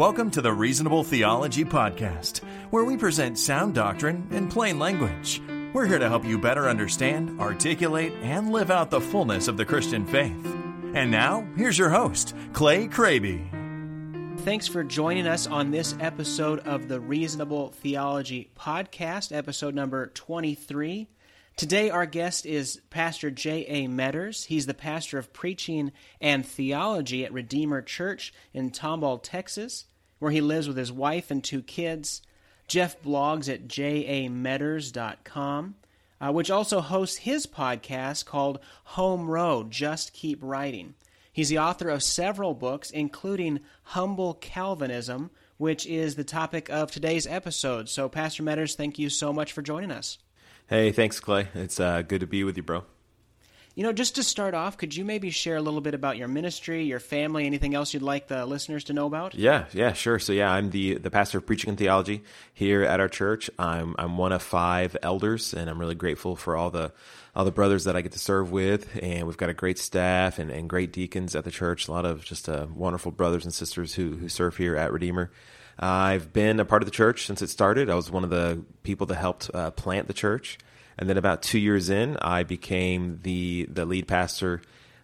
Welcome to the Reasonable Theology Podcast, where we present sound doctrine in plain language. We're here to help you better understand, articulate, and live out the fullness of the Christian faith. And now, here's your host, Clay Kraby. Thanks for joining us on this episode of the Reasonable Theology Podcast, episode number 23. Today, our guest is Pastor J.A. Medders. He's the pastor of preaching and theology at Redeemer Church in Tomball, Texas, where he lives with his wife and two kids. Jeff blogs at jamedders.com, uh, which also hosts his podcast called Home Row Just Keep Writing. He's the author of several books, including Humble Calvinism, which is the topic of today's episode. So, Pastor Medders, thank you so much for joining us. Hey, thanks, Clay. It's uh, good to be with you, bro. You know, just to start off, could you maybe share a little bit about your ministry, your family, anything else you'd like the listeners to know about? Yeah, yeah, sure. So yeah, I'm the the pastor of preaching and theology here at our church. I'm I'm one of five elders, and I'm really grateful for all the all the brothers that I get to serve with, and we've got a great staff and, and great deacons at the church. A lot of just uh, wonderful brothers and sisters who who serve here at Redeemer. I've been a part of the church since it started. I was one of the people that helped uh, plant the church, and then about two years in, I became the the lead pastor.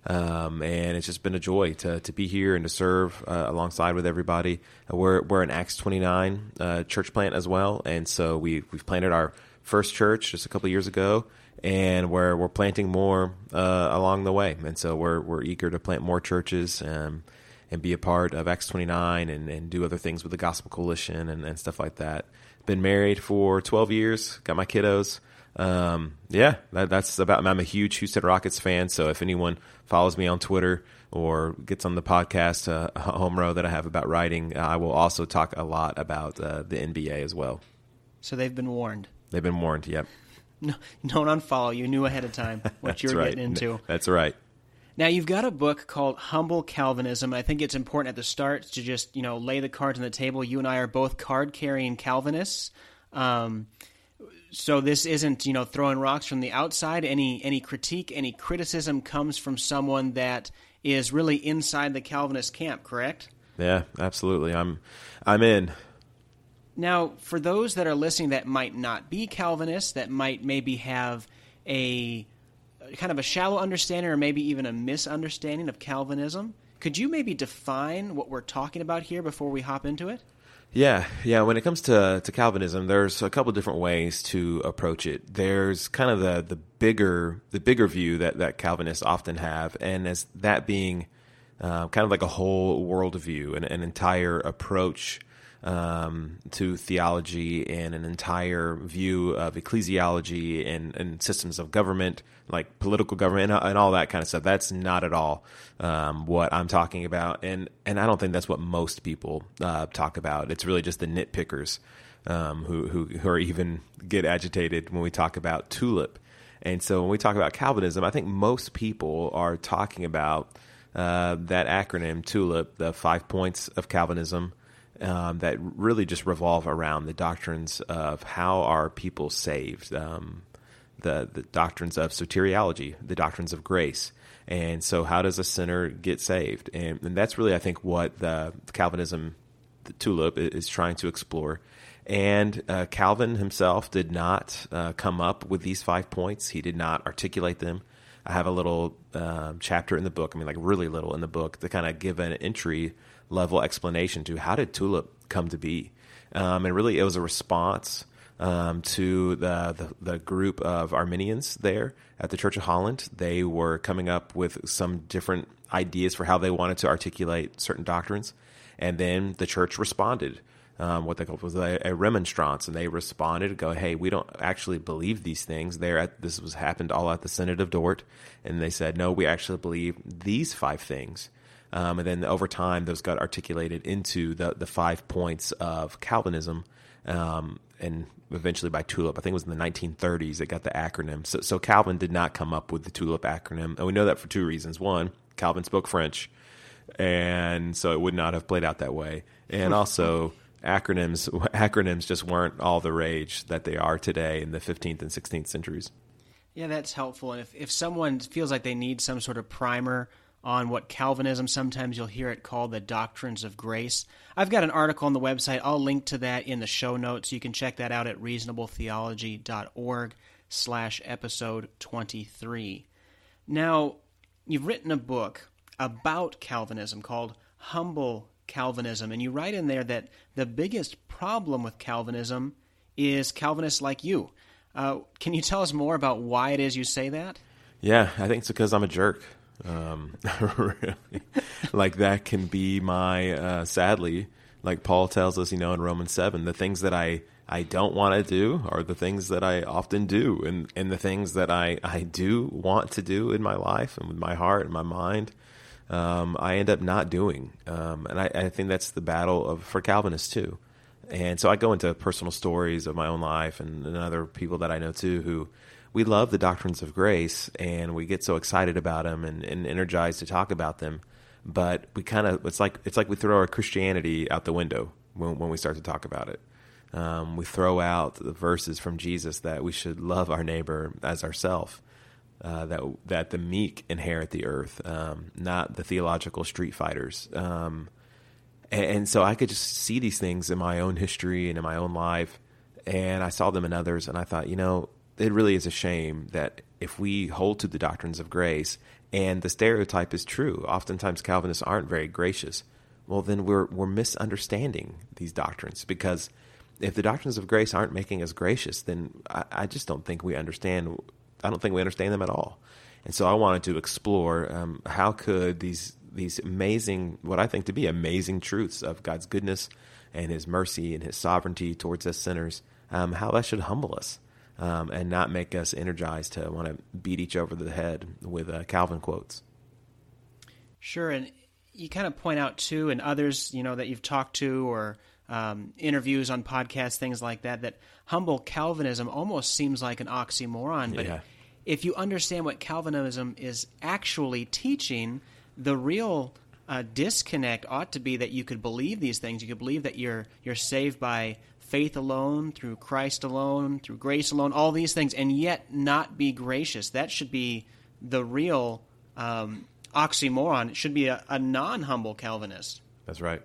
Um, and it's just been a joy to, to be here and to serve uh, alongside with everybody. We're we're an Acts 29 uh, church plant as well, and so we we've planted our first church just a couple years ago, and we're we're planting more uh, along the way, and so we're we're eager to plant more churches. Um, and be a part of Acts 29 and, and do other things with the Gospel Coalition and, and stuff like that. Been married for 12 years, got my kiddos. Um, yeah, that, that's about. I'm a huge Houston Rockets fan, so if anyone follows me on Twitter or gets on the podcast uh, Home Row that I have about writing, uh, I will also talk a lot about uh, the NBA as well. So they've been warned. They've been warned. Yep. No, don't unfollow. You knew ahead of time what you were right. getting into. That's right. Now you've got a book called Humble Calvinism. I think it's important at the start to just you know lay the cards on the table. You and I are both card carrying Calvinists, um, so this isn't you know throwing rocks from the outside. Any any critique, any criticism comes from someone that is really inside the Calvinist camp. Correct? Yeah, absolutely. I'm I'm in. Now, for those that are listening that might not be Calvinists, that might maybe have a kind of a shallow understanding or maybe even a misunderstanding of Calvinism. Could you maybe define what we're talking about here before we hop into it? Yeah, yeah. When it comes to, to Calvinism, there's a couple different ways to approach it. There's kind of the, the bigger the bigger view that, that Calvinists often have, and as that being uh, kind of like a whole worldview, an, an entire approach um, to theology, and an entire view of ecclesiology and, and systems of government, like political government and, and all that kind of stuff. That's not at all um, what I'm talking about, and and I don't think that's what most people uh, talk about. It's really just the nitpickers um, who, who who are even get agitated when we talk about tulip. And so when we talk about Calvinism, I think most people are talking about uh, that acronym TULIP, the five points of Calvinism. Um, that really just revolve around the doctrines of how are people saved, um, the the doctrines of soteriology, the doctrines of grace, and so how does a sinner get saved? And, and that's really, I think, what the Calvinism, the tulip, is trying to explore. And uh, Calvin himself did not uh, come up with these five points. He did not articulate them. I have a little um, chapter in the book, I mean, like really little in the book, to kind of give an entry level explanation to how did tulip come to be. Um, and really, it was a response um, to the, the, the group of Arminians there at the Church of Holland. They were coming up with some different ideas for how they wanted to articulate certain doctrines, and then the church responded. Um, what they called was a, a, remonstrance, and they responded go, "Hey, we don't actually believe these things." There, this was happened all at the Synod of Dort, and they said, "No, we actually believe these five things." Um, and then over time, those got articulated into the the five points of Calvinism, um, and eventually by TULIP. I think it was in the 1930s it got the acronym. So, so Calvin did not come up with the TULIP acronym, and we know that for two reasons. One, Calvin spoke French, and so it would not have played out that way. And also, acronyms acronyms just weren't all the rage that they are today in the 15th and 16th centuries. Yeah, that's helpful. And if if someone feels like they need some sort of primer on what Calvinism, sometimes you'll hear it called the doctrines of grace. I've got an article on the website. I'll link to that in the show notes. You can check that out at reasonabletheology.org slash episode 23. Now, you've written a book about Calvinism called Humble Calvinism, and you write in there that the biggest problem with Calvinism is Calvinists like you. Uh, can you tell us more about why it is you say that? Yeah, I think it's because I'm a jerk. Um, really, like that can be my uh, sadly, like Paul tells us, you know, in Romans seven, the things that I I don't want to do are the things that I often do, and and the things that I I do want to do in my life and with my heart and my mind. Um, I end up not doing, um, and I, I think that's the battle of for Calvinists too. And so I go into personal stories of my own life and, and other people that I know too who we love the doctrines of grace and we get so excited about them and, and energized to talk about them. But we kind of it's like it's like we throw our Christianity out the window when, when we start to talk about it. Um, we throw out the verses from Jesus that we should love our neighbor as ourself. Uh, that that the meek inherit the earth, um, not the theological street fighters. Um, and, and, so I could just see these things in my own history and in my own life, and I saw them in others, and I thought, you know, it really is a shame that if we hold to the doctrines of grace, and the stereotype is true, oftentimes Calvinists aren't very gracious. Well, then we're we're misunderstanding these doctrines because if the doctrines of grace aren't making us gracious, then I, I just don't think we understand. I don't think we understand them at all. And so I wanted to explore um, how could these these amazing, what I think to be amazing truths of God's goodness and His mercy and His sovereignty towards us sinners, um, how that should humble us um, and not make us energized to want to beat each over the head with uh, Calvin quotes. Sure, and you kind of point out too, and others you know that you've talked to or um, interviews on podcasts, things like that, that humble Calvinism almost seems like an oxymoron. But yeah. if you understand what Calvinism is actually teaching, the real uh, disconnect ought to be that you could believe these things. You could believe that you're you're saved by faith alone, through Christ alone, through grace alone, all these things, and yet not be gracious. That should be the real um, oxymoron. It should be a, a non humble Calvinist. That's right.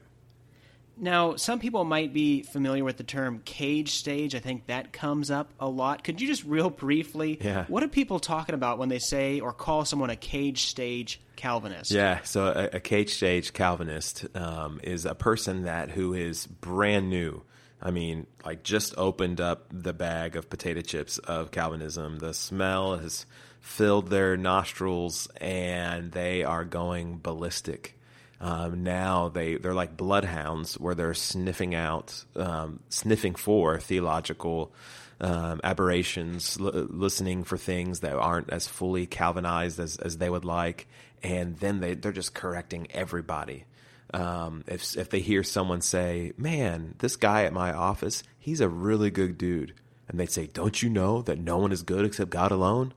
Now, some people might be familiar with the term cage stage. I think that comes up a lot. Could you just real briefly, yeah. what are people talking about when they say or call someone a cage stage Calvinist? Yeah, so a, a cage stage Calvinist um, is a person that who is brand new. I mean, like just opened up the bag of potato chips of Calvinism. The smell has filled their nostrils, and they are going ballistic um, now they they're like bloodhounds where they're sniffing out, um, sniffing for theological um, aberrations, l- listening for things that aren't as fully Calvinized as, as they would like, and then they they're just correcting everybody. Um, if if they hear someone say, "Man, this guy at my office, he's a really good dude," and they say, "Don't you know that no one is good except God alone?"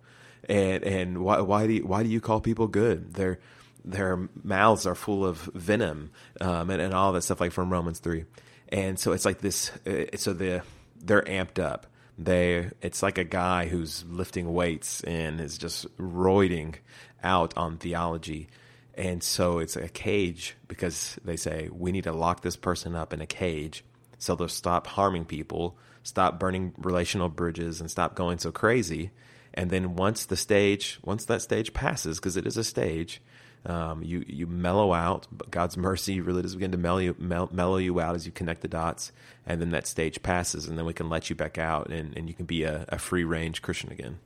And and why why do you, why do you call people good? They're their mouths are full of venom um, and, and all that stuff like from Romans three, and so it's like this. Uh, so the they're amped up. They it's like a guy who's lifting weights and is just roiding out on theology. And so it's a cage because they say we need to lock this person up in a cage so they'll stop harming people, stop burning relational bridges, and stop going so crazy. And then once the stage, once that stage passes, because it is a stage, um, you you mellow out. But God's mercy really does begin to mellow you, mellow you out as you connect the dots, and then that stage passes, and then we can let you back out, and, and you can be a, a free range Christian again.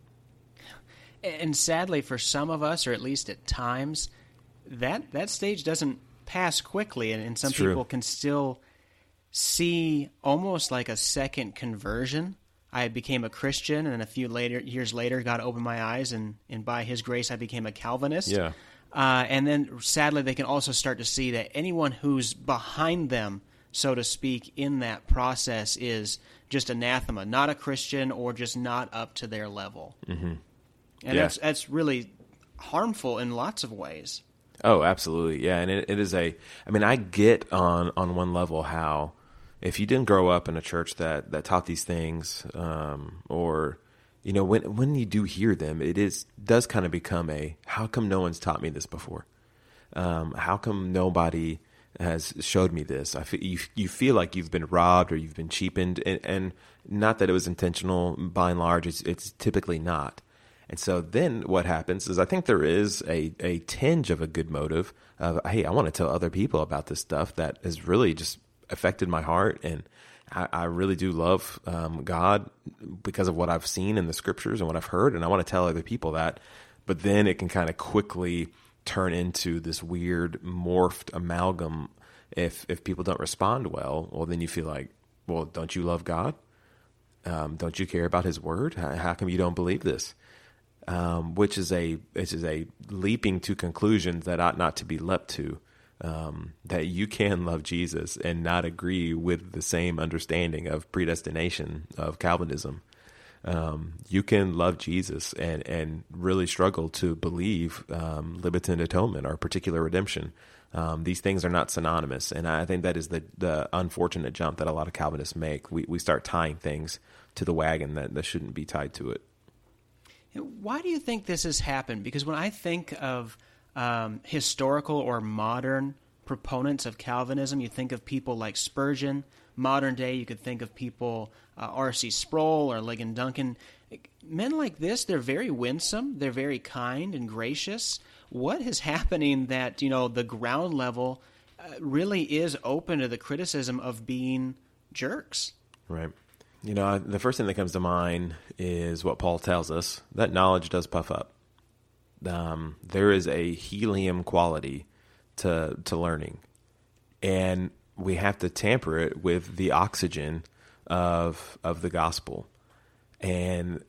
And sadly, for some of us, or at least at times, that that stage doesn't pass quickly, and, and some it's people true. can still see almost like a second conversion. I became a Christian, and a few later years later, God opened my eyes, and, and by His grace, I became a Calvinist. Yeah. Uh, and then sadly, they can also start to see that anyone who's behind them, so to speak, in that process is just anathema, not a Christian or just not up to their level. Mm-hmm. And Yeah. that's, that's really harmful in lots of ways. Oh, absolutely. Yeah, and it, it is a. I mean, I get on on one level how if you didn't grow up in a church that that taught these things, um, or you know, when when you do hear them, it is does kind of become a how come no one's taught me this before, Um, how come nobody has showed me this? I feel, you, you feel like you've been robbed or you've been cheapened, and, and not that it was intentional. By and large, it's, it's typically not. And so then what happens is I think there is a, a tinge of a good motive of, hey, I want to tell other people about this stuff that has really just affected my heart. And I, I really do love um, God because of what I've seen in the scriptures and what I've heard. And I want to tell other people that. But then it can kind of quickly turn into this weird morphed amalgam if if people don't respond well well then you feel like well don't you love god um, don't you care about his word how, how come you don't believe this um, which is a which is a leaping to conclusions that ought not to be leapt to. Um, that you can love Jesus and not agree with the same understanding of predestination of Calvinism. Um, you can love Jesus and and really struggle to believe um, limited atonement or particular redemption. Um, these things are not synonymous, and I think that is the the unfortunate jump that a lot of Calvinists make. We we start tying things to the wagon that, that shouldn't be tied to it. Why do you think this has happened? Because when I think of um, historical or modern proponents of Calvinism, you think of people like Spurgeon. Modern day, you could think of people, uh, R.C. Sproul or Ligon Duncan. Men like this, they're very winsome, they're very kind and gracious. What is happening that, you know, the ground level uh, really is open to the criticism of being jerks? Right. You know, the first thing that comes to mind is what Paul tells us that knowledge does puff up. Um, there is a helium quality to to learning, and we have to tamper it with the oxygen of of the gospel. And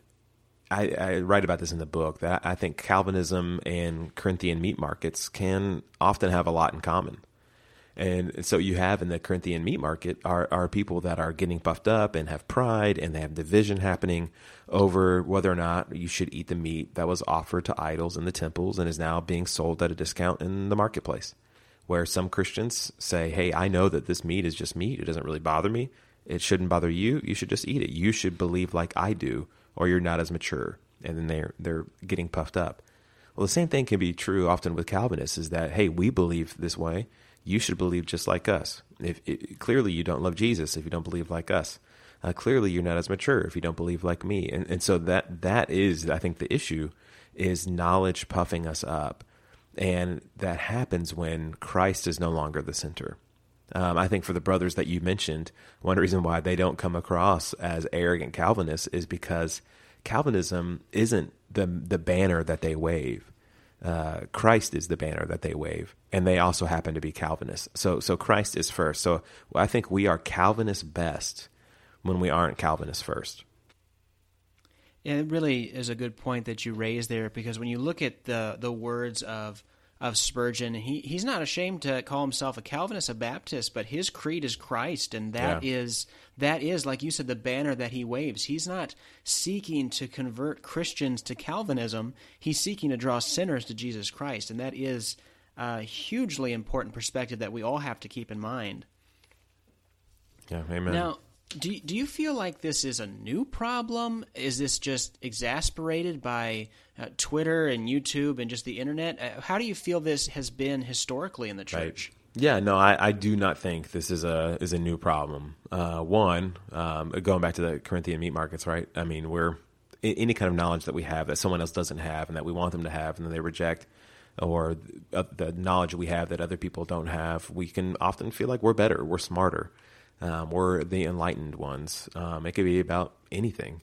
I, I write about this in the book that I think Calvinism and Corinthian meat markets can often have a lot in common. And so you have in the Corinthian meat market are, are people that are getting puffed up and have pride and they have division happening over whether or not you should eat the meat that was offered to idols in the temples and is now being sold at a discount in the marketplace. Where some Christians say, Hey, I know that this meat is just meat. It doesn't really bother me. It shouldn't bother you. You should just eat it. You should believe like I do, or you're not as mature. And then they're they're getting puffed up. Well, the same thing can be true often with Calvinists is that, hey, we believe this way you should believe just like us. If it, clearly you don't love Jesus if you don't believe like us. Uh, clearly you're not as mature if you don't believe like me. And and so that that is I think the issue is knowledge puffing us up. And that happens when Christ is no longer the center. Um, I think for the brothers that you mentioned, one reason why they don't come across as arrogant Calvinists is because Calvinism isn't the the banner that they wave uh, Christ is the banner that they wave, and they also happen to be Calvinists. So, so Christ is first. So, I think we are Calvinist best when we aren't Calvinist first. It really is a good point that you raised there because when you look at the the words of of Spurgeon. He he's not ashamed to call himself a Calvinist, a Baptist, but his creed is Christ, and that yeah. is that is like you said the banner that he waves. He's not seeking to convert Christians to Calvinism. He's seeking to draw sinners to Jesus Christ, and that is a hugely important perspective that we all have to keep in mind. Yeah, amen. Now, do do you feel like this is a new problem? Is this just exasperated by uh, Twitter and YouTube and just the internet? Uh, how do you feel this has been historically in the church? Right. Yeah, no, I, I, do not think this is a is a new problem. Uh, one, um, going back to the Corinthian meat markets, right? I mean, we're any kind of knowledge that we have that someone else doesn't have and that we want them to have, and then they reject, or uh, the knowledge we have that other people don't have, we can often feel like we're better, we're smarter um, we're the enlightened ones. Um, it could be about anything.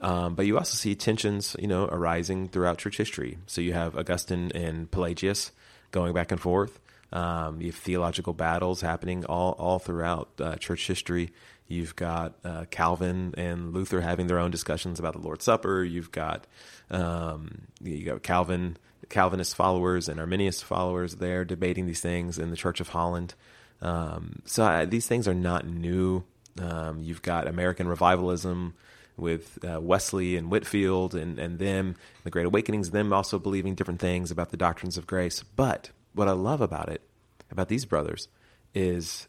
Um, but you also see tensions, you know, arising throughout church history. So you have Augustine and Pelagius going back and forth. Um, you have theological battles happening all all throughout uh, church history. You've got uh, Calvin and Luther having their own discussions about the Lord's Supper. You've got um, you got Calvin Calvinist followers and Arminius followers there debating these things in the Church of Holland. Um, so I, these things are not new. Um, you've got American revivalism with uh, Wesley and Whitefield and, and them, the Great Awakenings, them also believing different things about the doctrines of grace. But what I love about it, about these brothers, is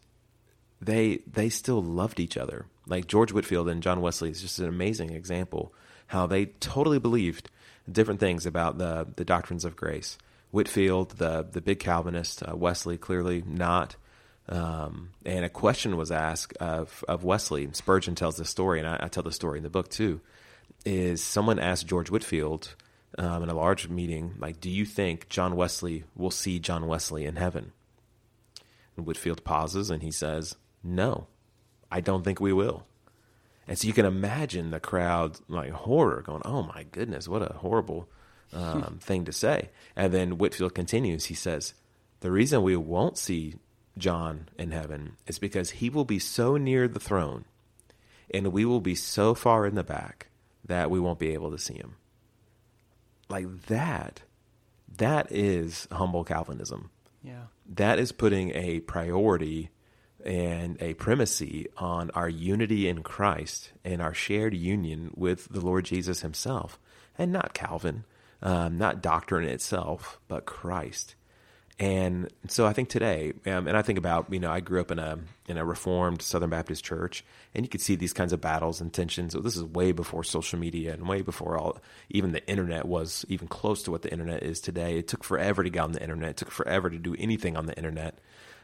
they they still loved each other. Like George Whitefield and John Wesley is just an amazing example how they totally believed different things about the the doctrines of grace Whitefield, the the big Calvinist, uh, Wesley clearly not. Um, and a question was asked of of Wesley. Spurgeon tells this story, and I, I tell the story in the book too. Is someone asked George Whitefield um, in a large meeting, like, "Do you think John Wesley will see John Wesley in heaven?" And Whitefield pauses and he says, "No, I don't think we will." And so you can imagine the crowd like horror, going, "Oh my goodness, what a horrible um, thing to say!" And then Whitefield continues. He says, "The reason we won't see John in heaven is because he will be so near the throne, and we will be so far in the back that we won't be able to see him." Like that, that is humble Calvinism. Yeah. That is putting a priority and a primacy on our unity in Christ and our shared union with the Lord Jesus Himself, and not Calvin, um, not doctrine itself, but Christ. And so I think today, um, and I think about you know I grew up in a in a Reformed Southern Baptist church, and you could see these kinds of battles and tensions. So this is way before social media and way before all even the internet was even close to what the internet is today. It took forever to get on the internet. It took forever to do anything on the internet.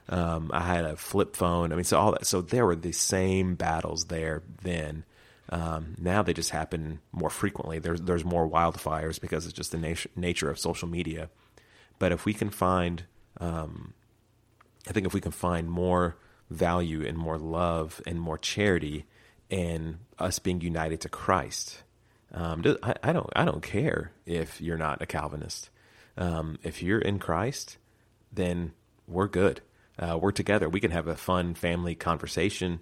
Um, I had a flip phone. I mean, so all that. So there were the same battles there then. Um, now they just happen more frequently. There's there's more wildfires because it's just the nature nature of social media. But if we can find, um, I think if we can find more value and more love and more charity in us being united to Christ, um, I, I, don't I don't care if you're not a Calvinist. Um, if you're in Christ, then we're good. Uh, we're together. We can have a fun family conversation.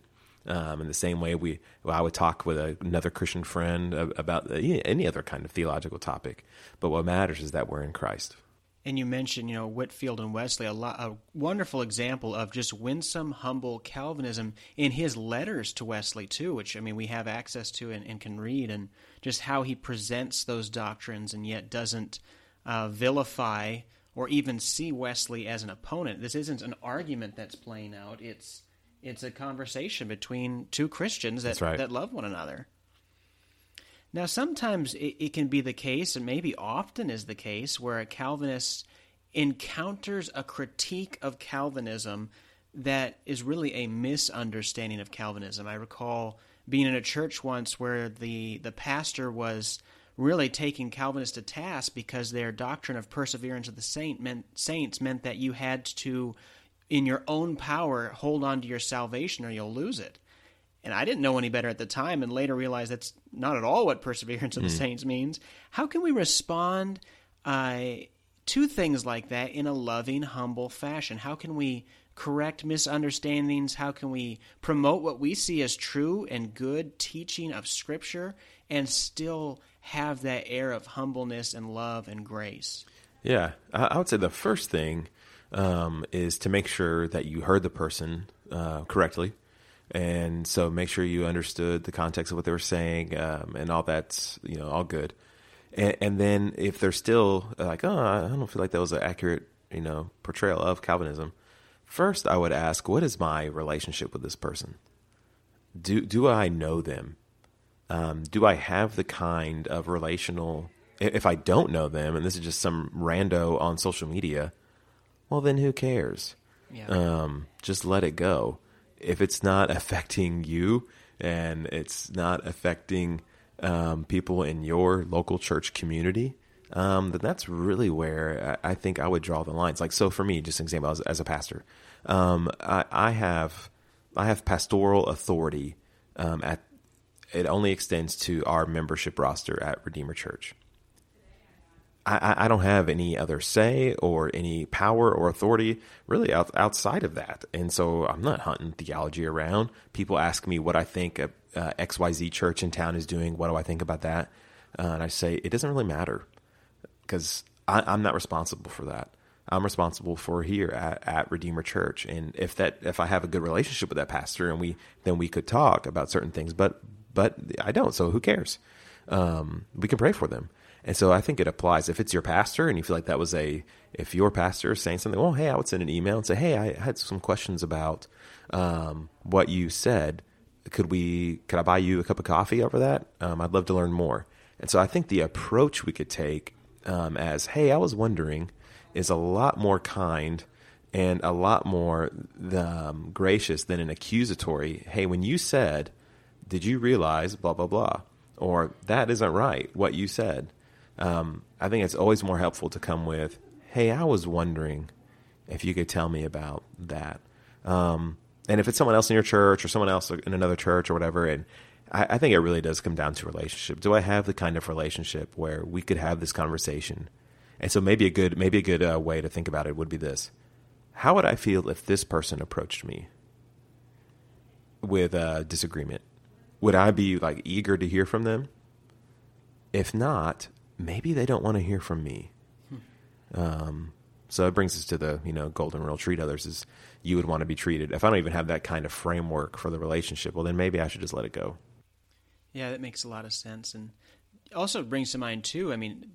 Um, in the same way we, well, I would talk with a, another Christian friend about any other kind of theological topic. But what matters is that we're in Christ and you mentioned, you know, Whitefield and Wesley, a, lot, a wonderful example of just winsome, humble Calvinism in his letters to Wesley too, which I mean we have access to and, and can read, and just how he presents those doctrines and yet doesn't uh, vilify or even see Wesley as an opponent. This isn't an argument that's playing out; it's it's a conversation between two Christians that right. that love one another. Now, sometimes it, it, can be the case, and maybe often is the case, where a Calvinist encounters a critique of Calvinism that is really a misunderstanding of Calvinism. I recall being in a church once where the, the pastor was really taking Calvinists to task because their doctrine of perseverance of the saint meant, saints meant that you had to, in your own power, hold on to your salvation or you'll lose it. And I didn't know any better at the time and later realized that's not at all what perseverance of the mm. saints means. How can we respond uh, to things like that in a loving, humble fashion? How can we correct misunderstandings? How can we promote what we see as true and good teaching of Scripture and still have that air of humbleness and love and grace? Yeah, I would say the first thing um, is to make sure that you heard the person uh, correctly and so make sure you understood the context of what they were saying um, and all that's you know all good. And, and, then if they're still like oh i don't feel like that was an accurate you know portrayal of calvinism first i would ask what is my relationship with this person? Do do i know them? Um, do i have the kind of relational if i don't know them and this is just some rando on social media well then who cares? Yeah. um, just let it go if it's not affecting you and it's not affecting um, people in your local church community, um, then that's really where I, think I would draw the lines. Like, so for me, just an example, as, as a pastor, um, I, I, have I have pastoral authority um, at it only extends to our membership roster at Redeemer Church. I, I, don't have any other say or any power or authority really out, outside of that. And so I'm not hunting theology around. People ask me what I think a, uh, XYZ church in town is doing. What do I think about that? Uh, and I say, it doesn't really matter because I'm not responsible for that. I'm responsible for here at, at Redeemer Church. And if that, if I have a good relationship with that pastor and we, then we could talk about certain things, but, but I don't. So who cares? Um, we can pray for them. And so I think it applies if it's your pastor and you feel like that was a if your pastor is saying something, well, hey, I would send an email and say, hey, I had some questions about um, what you said. Could we? Could I buy you a cup of coffee over that? Um, I'd love to learn more. And so I think the approach we could take um, as "Hey, I was wondering," is a lot more kind and a lot more um, gracious than an accusatory. Hey, when you said, "Did you realize?" Blah blah blah, or that isn't right. What you said. Um, I think it's always more helpful to come with, "Hey, I was wondering if you could tell me about that." Um, and if it's someone else in your church or someone else in another church or whatever, and I, I think it really does come down to relationship. Do I have the kind of relationship where we could have this conversation? And so maybe a good maybe a good uh, way to think about it would be this: How would I feel if this person approached me with a disagreement? Would I be like eager to hear from them? If not, maybe they don't want to hear from me. Hmm. Um, so it brings us to the you know golden rule: treat others as you would want to be treated. If I don't even have that kind of framework for the relationship, well, then maybe I should just let it go. Yeah, that makes a lot of sense, and also brings to mind too. I mean,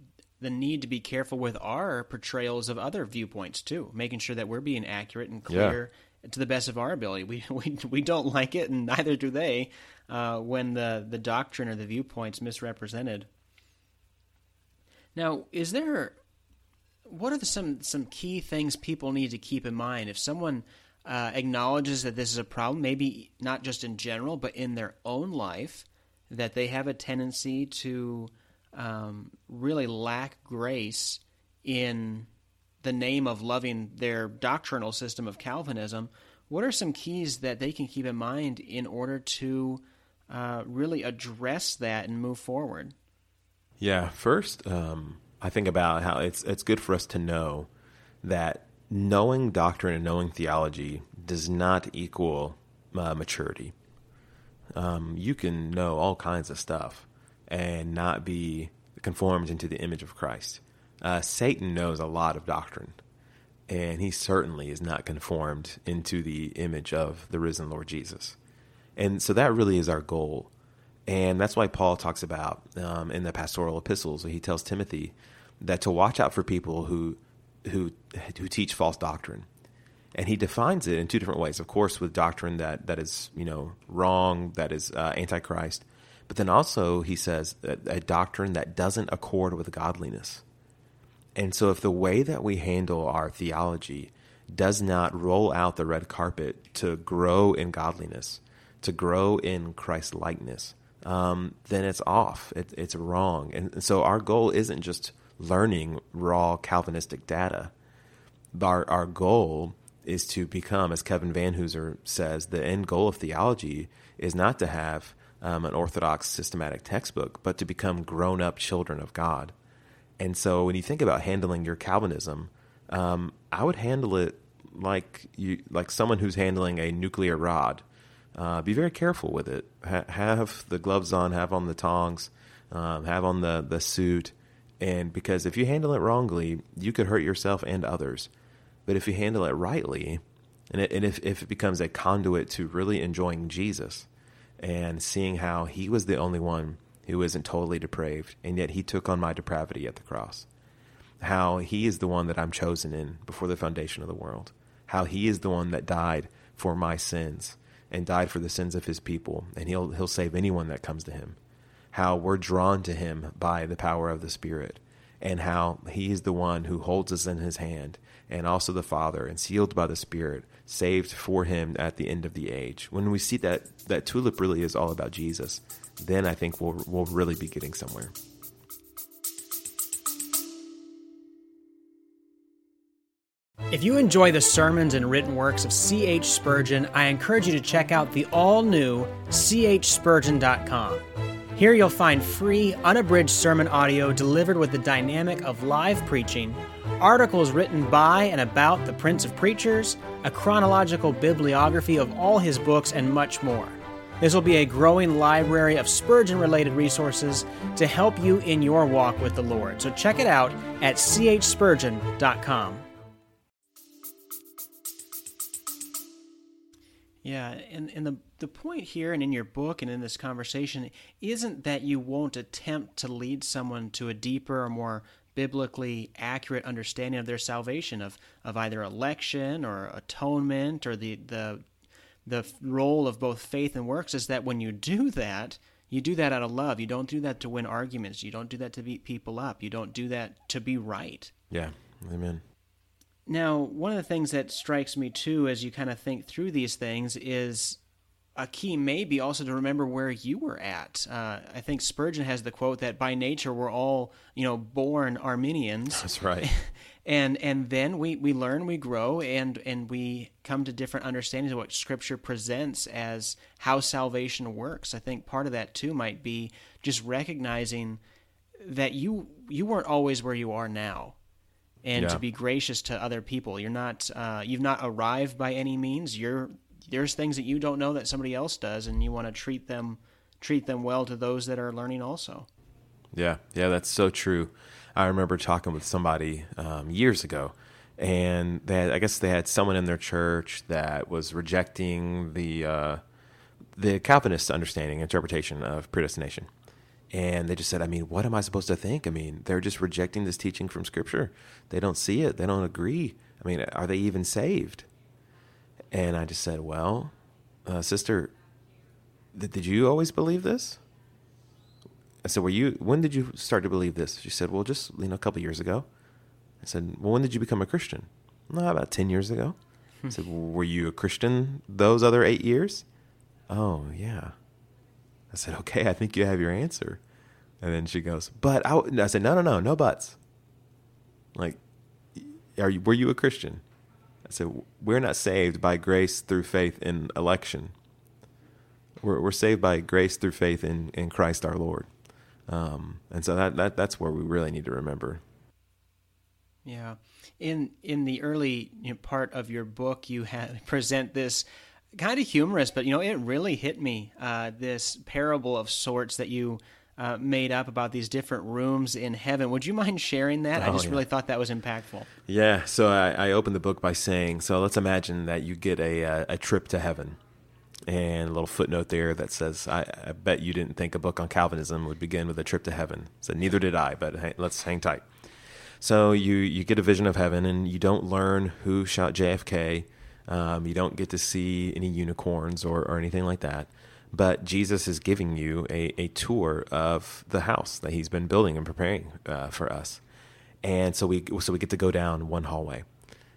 the need to be careful with our portrayals of other viewpoints too, making sure that we're being accurate and clear yeah. to the best of our ability. We we we don't like it, and neither do they, uh, when the the doctrine or the viewpoints misrepresented. Now, is there what are the, some some key things people need to keep in mind if someone uh, acknowledges that this is a problem, maybe not just in general, but in their own life? that they have a tendency to um, really lack grace in the name of loving their doctrinal system of Calvinism, what are some keys that they can keep in mind in order to uh, really address that and move forward? Yeah, first, um, I think about how it's it's good for us to know that knowing doctrine and knowing theology does not equal uh, maturity um, you can know all kinds of stuff and not be conformed into the image of Christ. Uh, Satan knows a lot of doctrine, and he certainly is not conformed into the image of the risen Lord Jesus. And so that really is our goal. And that's why Paul talks about um, in the pastoral epistles, he tells Timothy that to watch out for people who who who teach false doctrine and he defines it in two different ways. Of course, with doctrine that that is you know wrong, that is uh, antichrist, but then also he says a, a doctrine that doesn't accord with godliness. And so, if the way that we handle our theology does not roll out the red carpet to grow in godliness, to grow in Christ likeness, um, then it's off. It, it's wrong. And, so, our goal isn't just learning raw Calvinistic data. Our, our goal is to become, as Kevin Van Vanhoozer says, the end goal of theology is not to have um, an orthodox systematic textbook, but to become grown up children of God. And so when you think about handling your Calvinism, um, I would handle it like you, like someone who's handling a nuclear rod. Uh, be very careful with it. Ha- have the gloves on, have on the tongs, um, have on the, the suit. And because if you handle it wrongly, you could hurt yourself and others. But if you handle it rightly, and, it, and if, if it becomes a conduit to really enjoying Jesus and seeing how he was the only one who isn't totally depraved, and yet he took on my depravity at the cross, how he is the one that I'm chosen in before the foundation of the world, how he is the one that died for my sins and died for the sins of his people, and he'll, he'll save anyone that comes to him, how we're drawn to him by the power of the Spirit, and how he is the one who holds us in his hand and also the Father, and sealed by the Spirit, saved for him at the end of the age. When we see that that tulip really is all about Jesus, then I think we'll we'll really be getting somewhere. If you enjoy the sermons and written works of C.H. Spurgeon, I encourage you to check out the all new chspurgeon.com. Here you'll find free, unabridged sermon audio delivered with the dynamic of live preaching articles written by and about the Prince of Preachers, a chronological bibliography of all his books, and much more. This will be a growing library of Spurgeon related resources to help you in your walk with the Lord. So check it out at chspurgeon.com. Yeah, and, and the, the point here and in your book and in this conversation isn't that you won't attempt to lead someone to a deeper or more biblically accurate understanding of their salvation of of either election or atonement or the the the role of both faith and works is that when you do that you do that out of love. You don't do that to win arguments. You don't do that to beat people up. You don't do that to be right. Yeah. Amen. Now, one of the things that strikes me too as you kind of think through these things is a key maybe also to remember where you were at. Uh, I think Spurgeon has the quote that by nature we're all, you know, born Arminians. That's right. and and then we, we learn, we grow, and and we come to different understandings of what Scripture presents as how salvation works. I think part of that too might be just recognizing that you you weren't always where you are now and Yeah. to be gracious to other people. You're not uh, you've not arrived by any means. You're there's things that you don't know that somebody else does, and you want to treat them treat them well to those that are learning also. Yeah, yeah, that's so true. I remember talking with somebody um, years ago, and they had, I guess they had someone in their church that was rejecting the uh, the Calvinist understanding interpretation of predestination, and they just said, "I mean, what am I supposed to think? I mean, they're just rejecting this teaching from Scripture. They don't see it. They don't agree. I mean, are they even saved?" And I just said, "Well, uh, sister, th- did you always believe this?" I said, "Were you? When did you start to believe this?" She said, "Well, just you know, a couple years ago." I said, "Well, when did you become a Christian?" No, about ten years ago. I said, well, "Were you a Christian those other eight years?" Oh, yeah. I said, "Okay, I think you have your answer." And then she goes, "But I," w-" I said, "No, no, no, no buts." Like, are you? Were you a Christian? I said, "We're not saved by grace through faith in election. We're we're saved by grace through faith in in Christ our Lord." Um, and so that, that that's where we really need to remember. Yeah, in in the early you know, part of your book, you had present this kind of humorous, but you know it really hit me. Uh, this parable of sorts that you uh, made up about these different rooms in heaven. Would you mind sharing that? I Oh, just yeah. really thought that was impactful. Yeah. So I, I opened the book by saying, so let's imagine that you get a uh, a trip to heaven, and a little footnote there that says, I, I bet you didn't think a book on Calvinism would begin with a trip to heaven. So neither did I, but hey, let's hang tight. So you you get a vision of heaven, and you don't learn who shot JFK. Um, you don't get to see any unicorns or, or anything like that. But Jesus is giving you a, a tour of the house that he's been building and preparing uh, for us. And so we so we get to go down one hallway.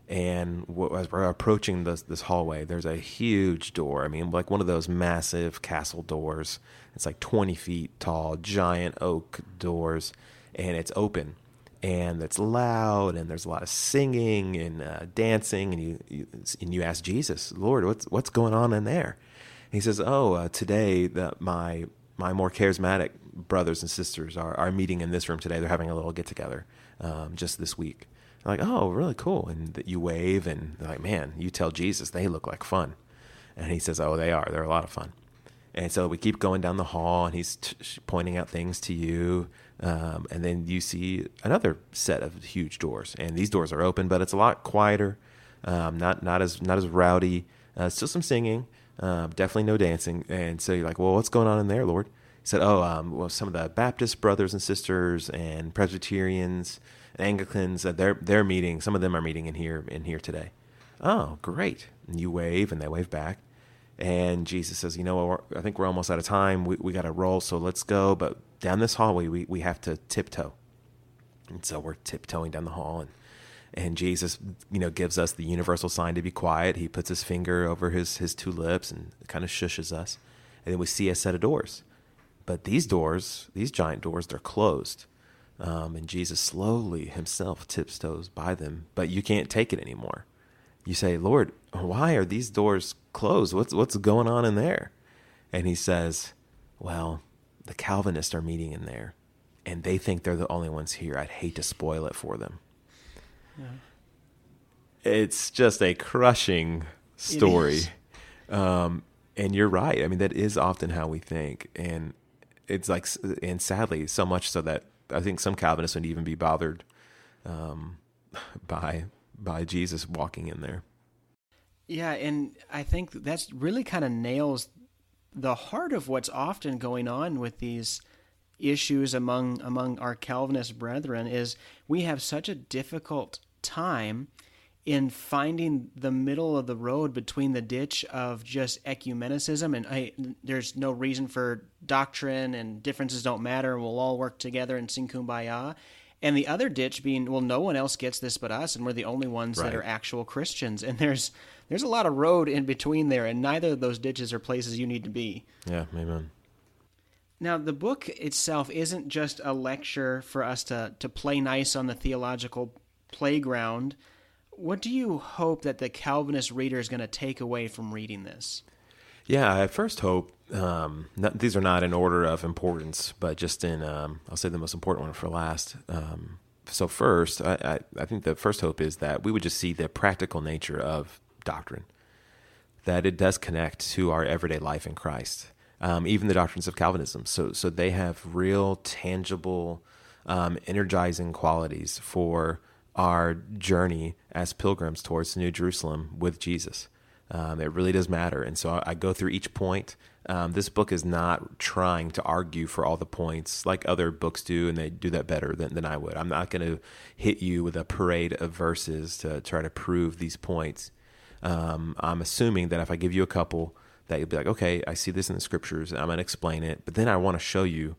And as we're approaching this this hallway, there's a huge door. I mean, like one of those massive castle doors. It's like 20 feet tall, giant oak doors, and it's open and it's loud and there's a lot of singing and uh, dancing and you, you and you ask Jesus, Lord, what's what's going on in there? He says, Oh, uh, today the, my my more charismatic brothers and sisters are, are meeting in this room today. They're having a little get together um, just this week. I'm like, oh, really cool. And you wave and they're like, man, you tell Jesus they look like fun. And he says, oh, they are. They're a lot of fun. And so we keep going down the hall, and he's t- pointing out things to you. Um, and then you see another set of huge doors, and these doors are open, but it's a lot quieter, um, not not as not as rowdy. Uh, still some singing, um, definitely no dancing. And so you're like, well, what's going on in there, Lord? He said, oh, um, well, some of the Baptist brothers and sisters and Presbyterians, and Anglicans, uh, they're they're meeting. Some of them are meeting in here in here today. Oh, great! And you wave, and they wave back. And Jesus says, You know? I think we're almost out of time. We, we got to roll, so let's go. But down this hallway, we, we have to tiptoe. And so we're tiptoeing down the hall. And, and Jesus, you know, gives us the universal sign to be quiet. He puts his finger over his, his two lips and kind of shushes us. And then we see a set of doors. But these doors, these giant doors, they're closed. Um, and Jesus slowly himself tiptoes by them, but you can't take it anymore you say, Lord, why are these doors closed? What's what's going on in there? And he says, Well, the Calvinists are meeting in there, and they think they're the only ones here. I'd hate to spoil it for them. It's just a crushing story. Um, and you're right. I mean, that is often how we think. And it's like, and sadly, so much so that I think some Calvinists would even be bothered um, by by Jesus walking in there. Yeah, and I think that's really kind of nails the heart of what's often going on with these issues among among our Calvinist brethren is we have such a difficult time in finding the middle of the road between the ditch of just ecumenicism and hey, there's no reason for doctrine and differences don't matter. And we'll all work together and sing kumbaya. And the other ditch being, well, no one else gets this but us, and we're the only ones Right. that are actual Christians. And there's there's a lot of road in between there, and neither of those ditches are places you need to be. Yeah, amen. Now, the book itself isn't just a lecture for us to, to play nice on the theological playground. What do you hope that the Calvinist reader is going to take away from reading this? Yeah, I first hope um, not, these are not in order of importance, but just in um, I'll say the most important one for last. Um, so first, I, I, I think the first hope is that we would just see the practical nature of doctrine, that it does connect to our everyday life in Christ, um, even the doctrines of Calvinism. So so they have real, tangible, um, energizing qualities for our journey as pilgrims towards New Jerusalem with Jesus. Um, it really does matter. And so I, I go through each point. Um, this book is not trying to argue for all the points like other books do, and they do that better than, than I would. I'm not going to hit you with a parade of verses to try to prove these points. Um, I'm assuming that if I give you a couple, that you'll be like, okay, I see this in the scriptures, I'm going to explain it. But then I want to show you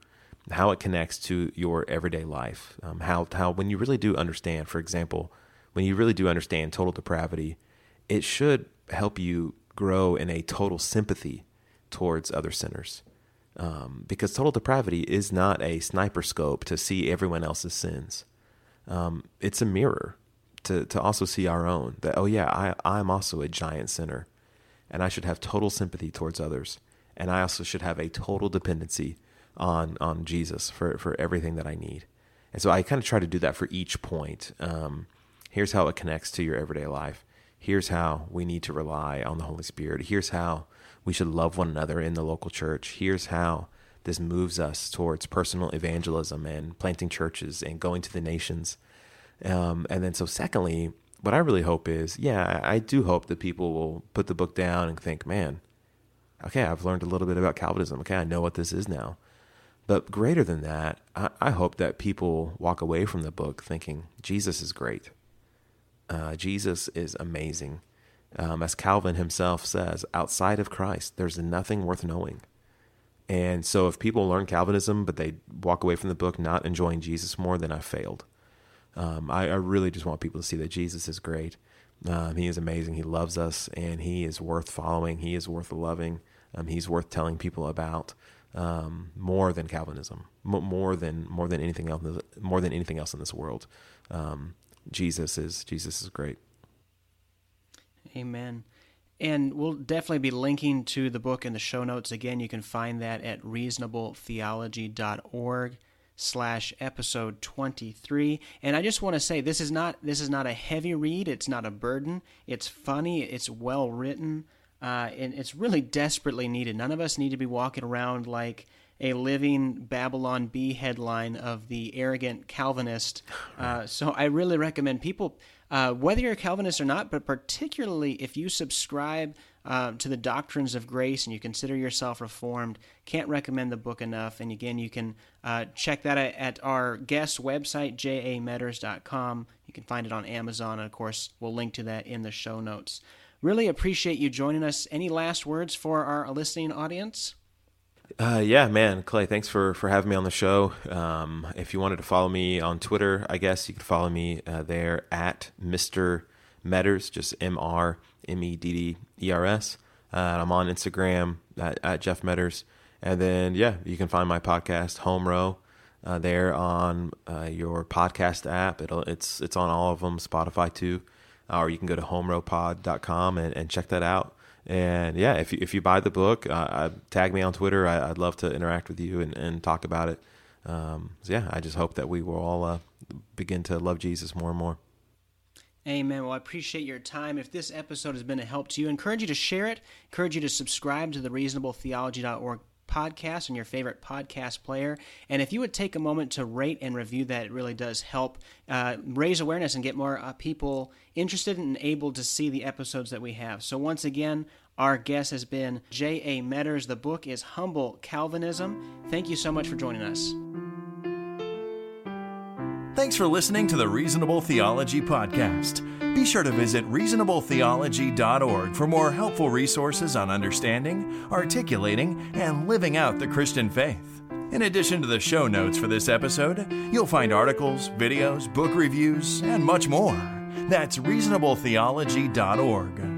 how it connects to your everyday life. Um, how how when you really do understand, for example, when you really do understand total depravity, it should help you grow in a total sympathy towards other sinners. Um, because total depravity is not a sniper scope to see everyone else's sins. Um, it's a mirror to, to also see our own. That, oh, yeah, I, I'm also a giant sinner, and I should have total sympathy towards others. And I also should have a total dependency on, on Jesus for, for everything that I need. And so I kind of try to do that for each point. Um, here's how it connects to your everyday life. Here's how we need to rely on the Holy Spirit. Here's how we should love one another in the local church. Here's how this moves us towards personal evangelism and planting churches and going to the nations. Um, and then, so secondly, what I really hope is, yeah, I I do hope that people will put the book down and think, man, okay, I've learned a little bit about Calvinism. Okay, I know what this is now. But greater than that, I, I hope that people walk away from the book thinking Jesus is great. Uh, Jesus is amazing. Um, as Calvin himself says, outside of Christ, there's nothing worth knowing. And so if people learn Calvinism, but they walk away from the book not enjoying Jesus more, then I failed. Um, I, I really just want people to see that Jesus is great. Um, he is amazing. He loves us, and he is worth following. He is worth loving. Um, he's worth telling people about um, more than Calvinism, more than more than anything else, more than anything else in this world. Um, Jesus is Jesus is great. Amen. And we'll definitely be linking to the book in the show notes. Again, you can find that at reasonabletheology.org slash episode 23 and i just want to say this is not this is not a heavy read it's not a burden it's funny it's well written uh, and it's really desperately needed none of us need to be walking around like a living Babylon Bee headline of the arrogant calvinist uh, so i really recommend people uh, whether you're a Calvinist or not, but particularly if you subscribe uh, to the doctrines of grace and you consider yourself reformed, can't recommend the book enough. And again, you can uh, check that at, at our guest website, jamedders.com. You can find it on Amazon, and of course, we'll link to that in the show notes. Really appreciate you joining us. Any last words for our listening audience? Uh, yeah, man, Clay, thanks for, for having me on the show. Um, if you wanted to follow me on Twitter, I guess you could follow me uh, there at Mr. Medders, just M R M E D D E R S. Uh, I'm on Instagram at, at Jeff Medders. And then, yeah, you can find my podcast, Home Row, uh, there on uh, your podcast app. It'll, it's, it's on all of them, Spotify too. Or you can go to homerowpod.com and, and check that out. And yeah, if you, if you buy the book, uh, uh, tag me on Twitter. I, I'd love to interact with you and, and talk about it. Um, so yeah, I just hope that we will all uh, begin to love Jesus more and more. Amen. Well, I appreciate your time. If this episode has been a help to you, I encourage you to share it. Encourage you to subscribe to the reasonabletheology.org podcast on your favorite podcast player. And if you would take a moment to rate and review that, it really does help uh, raise awareness and get more uh, people interested and able to see the episodes that we have. So, once again, our guest has been J.A. Medders. The book is Humble Calvinism. Thank you so much for joining us. For listening to the Reasonable Theology Podcast. Be sure to visit reasonabletheology.org for more helpful resources on understanding, articulating, and living out the Christian faith. In addition to the show notes for this episode, you'll find articles, videos, book reviews, and much more. That's reasonabletheology.org.